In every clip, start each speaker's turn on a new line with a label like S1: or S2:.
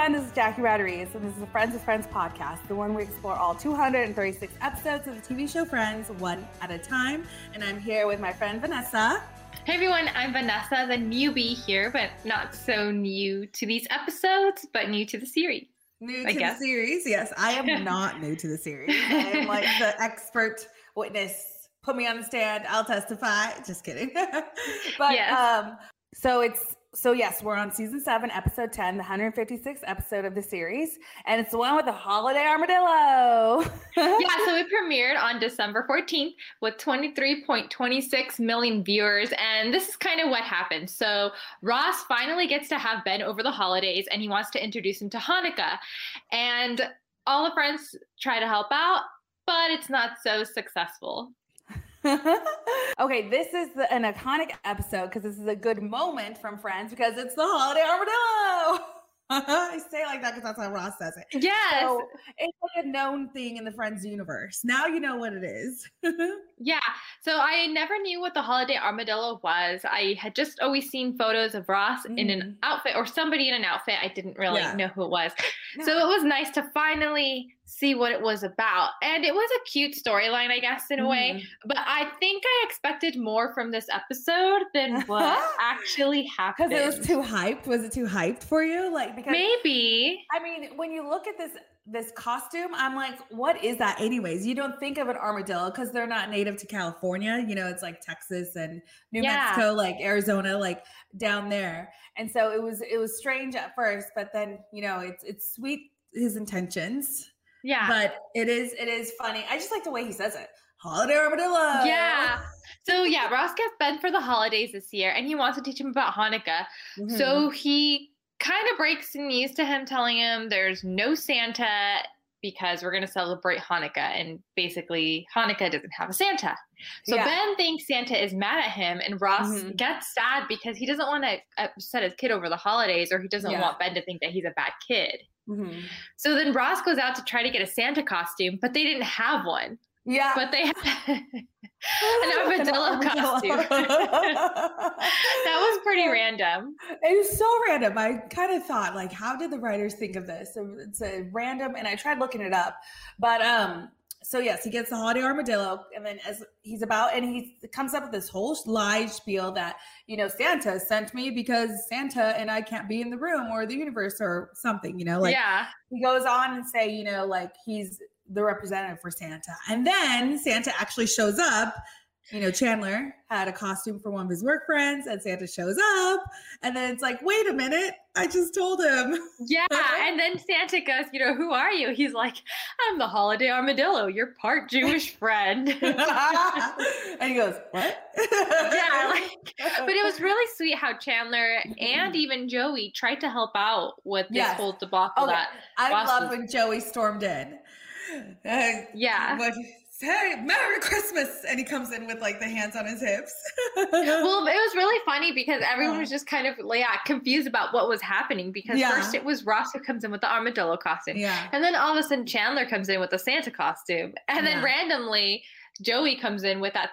S1: everyone. This is Jackie Rodriguez, and this is the Friends with Friends podcast, the one we explore all 236 episodes of the TV show Friends one at a time. And I'm here with my friend Vanessa.
S2: Hey everyone, I'm Vanessa, the newbie here, but not so new to these episodes, but new to the series.
S1: New
S2: I
S1: to
S2: guess.
S1: the series. Yes, I am not new to the series. I am like the expert witness. Put me on the stand. I'll testify. Just kidding. but
S2: Yes.
S1: um, so it's so yes, we're on season seven, episode 10, the 156th episode of the series, and it's the one with the holiday armadillo.
S2: yeah, so it premiered on December 14th with 23.26 million viewers. And this is kind of what happened. So Ross finally gets to have Ben over the holidays and he wants to introduce him to Hanukkah. And all the friends try to help out, but it's not so successful.
S1: okay, this is the, an iconic episode because this is a good moment from Friends because it's the holiday armadillo. I say it like that because that's how Ross says it.
S2: Yes.
S1: So it's like a known thing in the Friends universe. Now you know what it is.
S2: Yeah. So I never knew what the holiday armadillo was. I had just always seen photos of Ross in an mm. outfit or somebody in an outfit. I didn't really
S1: Yeah.
S2: know who it was. So it was nice to finally see what it was about. And it was a cute storyline, I guess, in a way.
S1: Mhm.
S2: But I think I expected more from this episode than what actually happened.
S1: Because it was too hyped. Was it too hyped for you? Like because
S2: Maybe.
S1: I mean, when you look at this this costume, I'm like, what is that anyways? You don't think of an armadillo because they're not native to California. You know, it's like Texas and New
S2: Yeah.
S1: Mexico, like Arizona, like down there. And so it was it was strange at first, but then, you know, it's it's sweet his intentions,
S2: Yeah.
S1: but it is it is funny. I just like the way he says it. Holiday armadillo.
S2: Yeah. So yeah, Ross gets Ben for the holidays this year, and he wants to teach him about Hanukkah.
S1: Mhm.
S2: So he kind of breaks the news to him, telling him there's no Santa because we're going to celebrate Hanukkah. And basically, Hanukkah doesn't have a Santa. So
S1: Yeah.
S2: Ben thinks Santa is mad at him, and Ross
S1: Mhm.
S2: gets sad because he doesn't want to upset his kid over the holidays, or he doesn't
S1: Yeah.
S2: want Ben to think that he's a bad kid.
S1: Mhm.
S2: So then Ross goes out to try to get a Santa costume, but they didn't have one.
S1: Yeah.
S2: But they had an armadillo costume. that was pretty random.
S1: It was so random. I kind of thought, like, how did the writers think of this? It's a random, and I tried looking it up, but um. So yes, he gets the holiday armadillo, and then as he's about, and he comes up with this whole lie spiel that you know Santa sent me because Santa and I can't be in the room or the universe or something. You know, like
S2: yeah.
S1: he goes on and say, you know, like he's the representative for Santa. And then Santa actually shows up. You know, Chandler had a costume for one of his work friends, and Santa shows up. And then it's like, wait a minute, I just told him.
S2: Yeah. And then Santa goes, you know, who are you? He's like, I'm the holiday armadillo, your part Jewish friend.
S1: and he goes, what? yeah.
S2: like, but it was really sweet how Chandler and even Joey tried to help out with this
S1: Yes.
S2: whole debacle
S1: Okay,
S2: that
S1: I love when Joey stormed in. Uh,
S2: Yeah.
S1: What, hey, Merry Christmas. And he comes in with like the hands on his hips.
S2: well, it was really funny because everyone
S1: Yeah.
S2: was just kind of like yeah, confused about what was happening because
S1: Yeah.
S2: first it was Ross who comes in with the armadillo costume.
S1: yeah.
S2: And then all of a sudden Chandler comes in with the Santa costume. And then randomly Joey comes in with that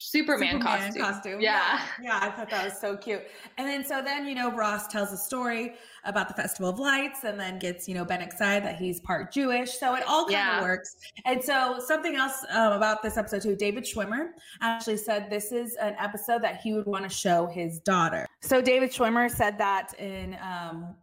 S2: s- Superman, costume. Yeah.
S1: yeah. I thought that was so cute. And then so then, you know, Ross tells a story about the Festival of Lights and then gets, you know, Ben excited that he's part Jewish. So it all kind of works. And so something else um, about this episode too, David Schwimmer actually said this is an episode that he would want to show his daughter. So David Schwimmer said that in um,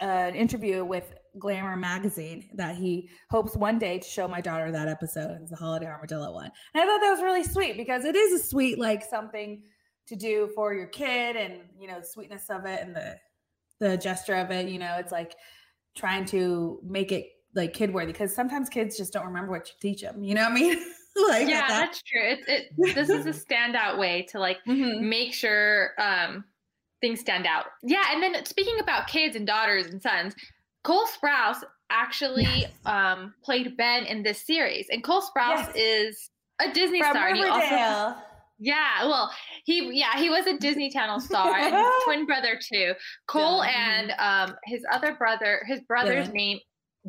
S1: an interview with Glamour magazine that he hopes one day to show my daughter that episode. It's the Holiday Armadillo one. And I thought that was really sweet because it is a sweet, like something to do for your kid and, you know, the sweetness of it and the the gesture of it. You know, it's like trying to make it like kid worthy because sometimes kids just don't remember what you teach them. You know what I mean? like
S2: Yeah,
S1: that-
S2: that's true. It, it this is a standout way to like
S1: Mhm.
S2: make sure um things stand out. Yeah, and then speaking about kids and daughters and sons, Cole Sprouse actually
S1: Yes.
S2: um played Ben in this series. And Cole Sprouse
S1: Yes.
S2: is a Disney
S1: From
S2: star. and he also Yeah, well, he yeah, he was a Disney Channel star and his twin brother too. Cole
S1: Dylan,
S2: and um his other brother, his brother's
S1: Dylan.
S2: name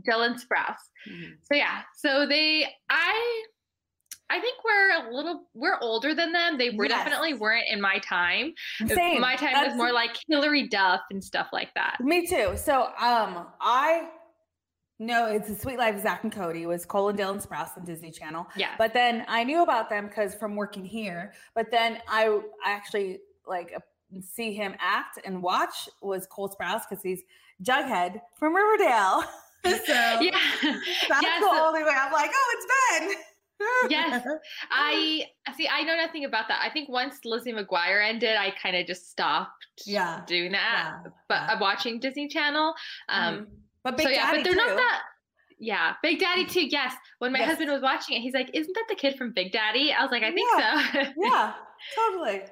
S2: Dylan Sprouse.
S1: Mhm.
S2: So yeah, so they I I think we're a little we're older than them. They were
S1: Yes.
S2: definitely weren't in my time.
S1: Same.
S2: My time
S1: That's-
S2: was more like Hilary Duff and stuff like that.
S1: Me too. So um I know it's a Suite Life Zack and Cody. It was Cole and Dylan Sprouse on Disney Channel.
S2: Yeah.
S1: But then I knew about them because from working here. But then I I actually like uh, see him act and watch was Cole Sprouse because he's Jughead from Riverdale. so
S2: yeah.
S1: that's
S2: Yes.
S1: the only way I'm like, oh, it's Ben.
S2: Yes. I see. I know nothing about that. I think once Lizzie McGuire ended, I kind of just stopped
S1: Yeah.
S2: doing that.
S1: Yeah,
S2: But
S1: yeah.
S2: I'm watching Disney Channel. Um,
S1: Mhm. but Big
S2: so yeah,
S1: Daddy
S2: but they're
S1: too.
S2: not that. Yeah, Big Daddy too. Yes. When my
S1: Yes.
S2: husband was watching it, he's like, "Isn't that the kid from Big Daddy?" I was like, "I think so."
S1: yeah, totally.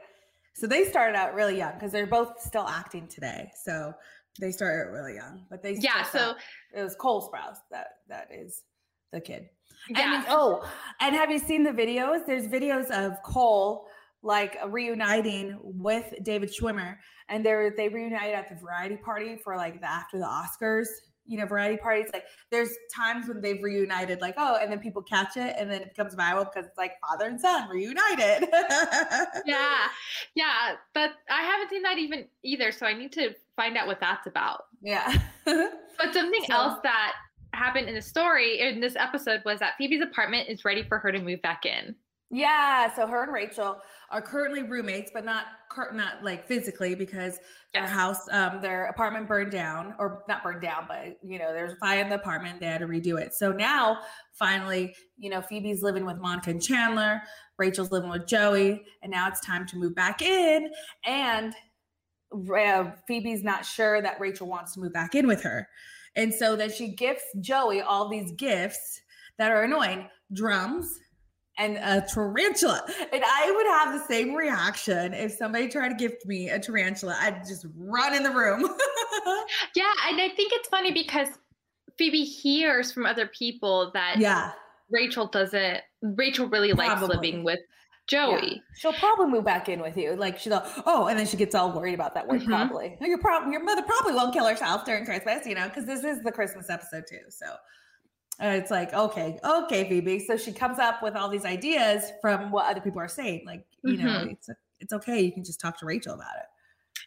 S1: So they started out really young because they're both still acting today. So they started really young, but they
S2: yeah. So
S1: it was Cole Sprouse that that is the kid.
S2: yeah.
S1: And oh, and have you seen the videos? There's videos of Cole like reuniting with David Schwimmer, and they're they reunited at the variety party for like the after the Oscars. You know, variety parties. Like, there's times when they've reunited, like, oh, and then people catch it, and then it becomes viral because it's like father and son reunited.
S2: yeah, yeah. But I haven't seen that even either. So I need to find out what that's about.
S1: yeah.
S2: But something
S1: So-
S2: else that happened in the story in this episode was that Phoebe's apartment is ready for her to move back in.
S1: Yeah, so her and Rachel are currently roommates, but not cur- not like physically because their
S2: Yes.
S1: house, um, their apartment burned down, or not burned down, but you know, there's a fire in the apartment. They had to redo it. So now, finally, you know, Phoebe's living with Monica and Chandler. Rachel's living with Joey, and now it's time to move back in. And uh, Phoebe's not sure that Rachel wants to move back in with her, and so then she gifts Joey all these gifts that are annoying drums and a tarantula. And I would have the same reaction if somebody tried to gift me a tarantula. I'd just run in the room.
S2: Yeah, and I think it's funny because Phoebe hears from other people that
S1: yeah.
S2: Rachel doesn't. Rachel really likes
S1: Probably.
S2: living with
S1: yeah.
S2: Joey.
S1: She'll probably move back in with you. Like she'll, oh, and then she gets all worried about that word.
S2: Mhm.
S1: Probably, your problem, your mother probably won't kill herself during Christmas, you know, because this is the Christmas episode too. So uh, it's like, okay, okay, Phoebe. So she comes up with all these ideas from what other people are saying. Like, you know,
S2: Mhm.
S1: it's it's okay. You can just talk to Rachel about it.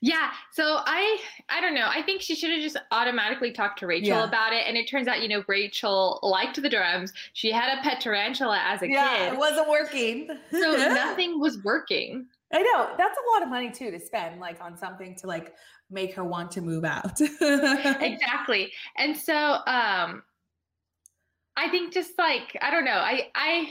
S2: Yeah. So I I don't know. I think she should have just automatically talked to Rachel
S1: Yeah.
S2: about it. And it turns out, you know, Rachel liked the drums. She had a pet tarantula as a kid.
S1: yeah,
S2: kid.
S1: it wasn't working.
S2: So nothing was working.
S1: I know that's a lot of money too to spend like on something to like make her want to move out.
S2: exactly and so um i think just like i don't know i i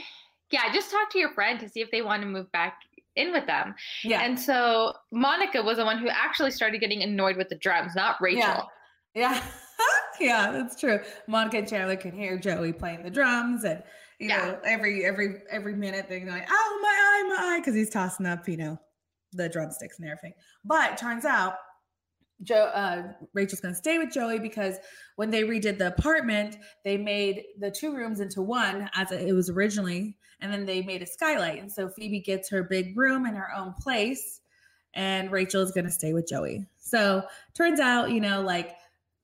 S2: yeah just talk to your friend to see if they want to move back in with them
S1: yeah.
S2: and so monica was the one who actually started getting annoyed with the drums not rachel
S1: Yeah. yeah, that's true. Monica and Chandler can hear Joey playing the drums and you
S2: Yeah.
S1: know, every every every minute they're like, oh my eye, my eye, because he's tossing up, you know, the drumsticks and everything. But turns out Joe uh Rachel's gonna stay with Joey because when they redid the apartment, they made the two rooms into one as it was originally, and then they made a skylight. And so Phoebe gets her big room in her own place, and Rachel is gonna stay with Joey. So turns out, you know, like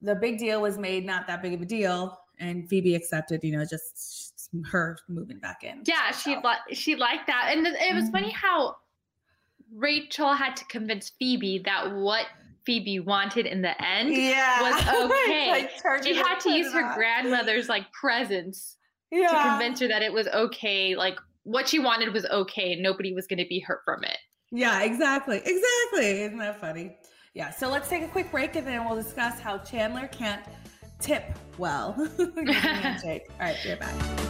S1: the big deal was made not that big of a deal, and Phoebe accepted, you know, just her moving back in.
S2: yeah she
S1: So,
S2: li- she liked that and th- it was funny
S1: Mhm.
S2: how rachel had to convince phoebe that what phoebe wanted in the end
S1: yeah,
S2: was okay.
S1: Like,
S2: she had to use her grandmother's like presence
S1: yeah.
S2: to convince her that it was okay like what she wanted was okay and nobody was going to be hurt from it
S1: Yeah, exactly. Exactly. Isn't that funny? Yeah. So let's take a quick break and then we'll discuss how Chandler can't tip well. using a handshake. All right, right back.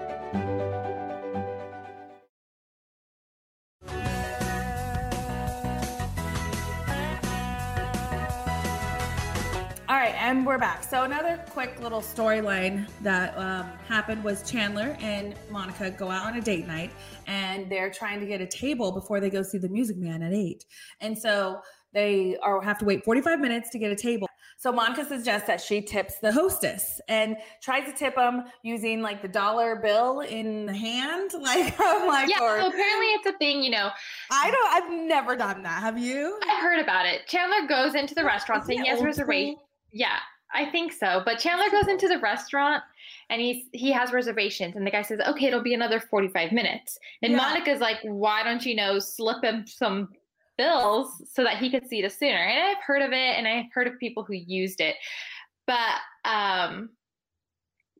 S1: Quick little storyline that um, happened was Chandler and Monica go out on a date night, and they're trying to get a table before they go see the Music Man at eight, and so they are have to wait 45 minutes to get a table. So Monica suggests that she tips the hostess and tries to tip them using like the dollar bill in the hand. Like I'm like,
S2: yeah. Or, so apparently it's a thing, you know.
S1: I don't. I've never done that. Have you?
S2: I heard about it. Chandler goes into the restaurant saying he has a reservation. Yeah, I think so. But Chandler goes into the restaurant and he's he has reservations and the guy says, Okay, it'll be another 45 minutes. And yeah. Monica's like, Why don't you know slip him some bills so that he could see it sooner? And I've heard of it and I've heard of people who used it. But um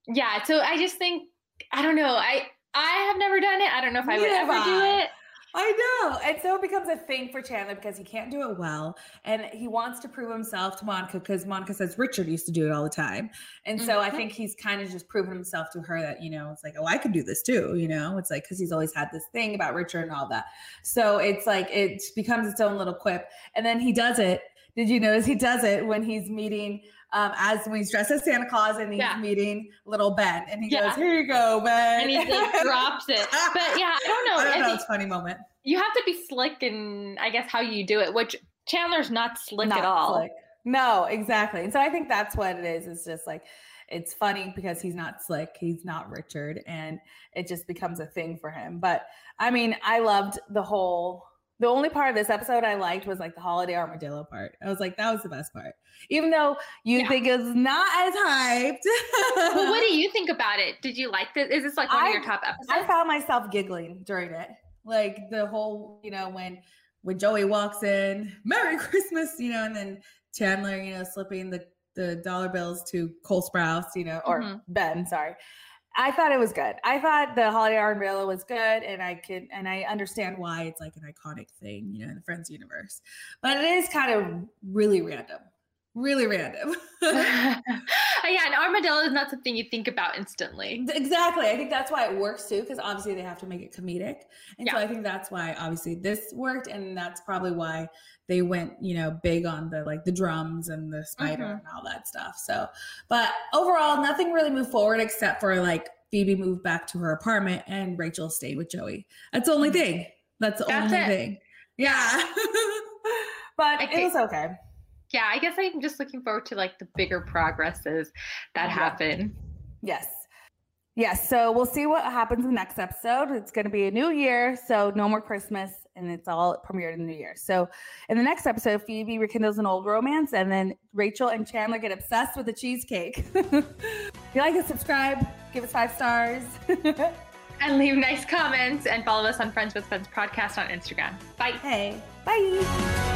S2: yeah, so I just think I don't know. I I have never done it. I don't know if I would ever do it.
S1: I know. And so it becomes a thing for Chandler because he can't do it well. And he wants to prove himself to Monica because Monica says Richard used to do it all the time. And mm-hmm. so I mm-hmm. think he's kind of just proven himself to her that, you know, it's like, oh, I could do this too. You know, it's like, because he's always had this thing about Richard and all that. So it's like, it becomes its own little quip. And then he does it. Did you notice he does it when he's meeting um, as when he's dressed as Santa Claus and he's yeah. meeting little Ben, and he yeah. goes, "Here you go, Ben,"
S2: and he like, drops it. But yeah, I don't know.
S1: I don't know. It's a funny moment.
S2: You have to be slick, and I guess how you do it, which Chandler's not slick not at all. Slick.
S1: No, exactly. And so I think that's what it is. It's just like it's funny because he's not slick, he's not Richard, and it just becomes a thing for him. But I mean, I loved the whole the only part of this episode I liked was like the holiday armadillo part. I was like, that was the best part. Even though you yeah. think it's not as hyped.
S2: well, what do you think about it? Did you like this? Is this like one I, of your top episodes?
S1: I found myself giggling during it. Like the whole, you know, when when Joey walks in, Merry Christmas, you know, and then Chandler, you know, slipping the the dollar bills to Cole Sprouse, you know, or mm-hmm. Ben, sorry. I thought it was good. I thought the holiday armadillo was good, and I could and I understand why it's like an iconic thing, you know, in the Friends universe. But it is kind of really random really random.
S2: yeah, an armadillo is not something you think about instantly.
S1: Exactly. I think that's why it works too, because obviously they have to make it comedic. And yeah. so I think that's why obviously this worked. And that's probably why they went, you know, big on the like the drums and the spider mm-hmm. and all that stuff. So, but overall, nothing really moved forward except for like Phoebe moved back to her apartment and Rachel stayed with Joey. That's the only mm-hmm. thing. That's the that's only it. thing. Yeah. but it was okay
S2: yeah, I guess I'm just looking forward to like the bigger progresses that happen.
S1: Yes. Yes. So we'll see what happens in the next episode. It's going to be a new year. So no more Christmas and it's all premiered in the new year. So in the next episode, Phoebe rekindles an old romance and then Rachel and Chandler get obsessed with the cheesecake. if you like it, subscribe, give us five stars.
S2: and leave nice comments and follow us on Friends with Friends podcast on Instagram. Bye.
S1: Hey. Bye.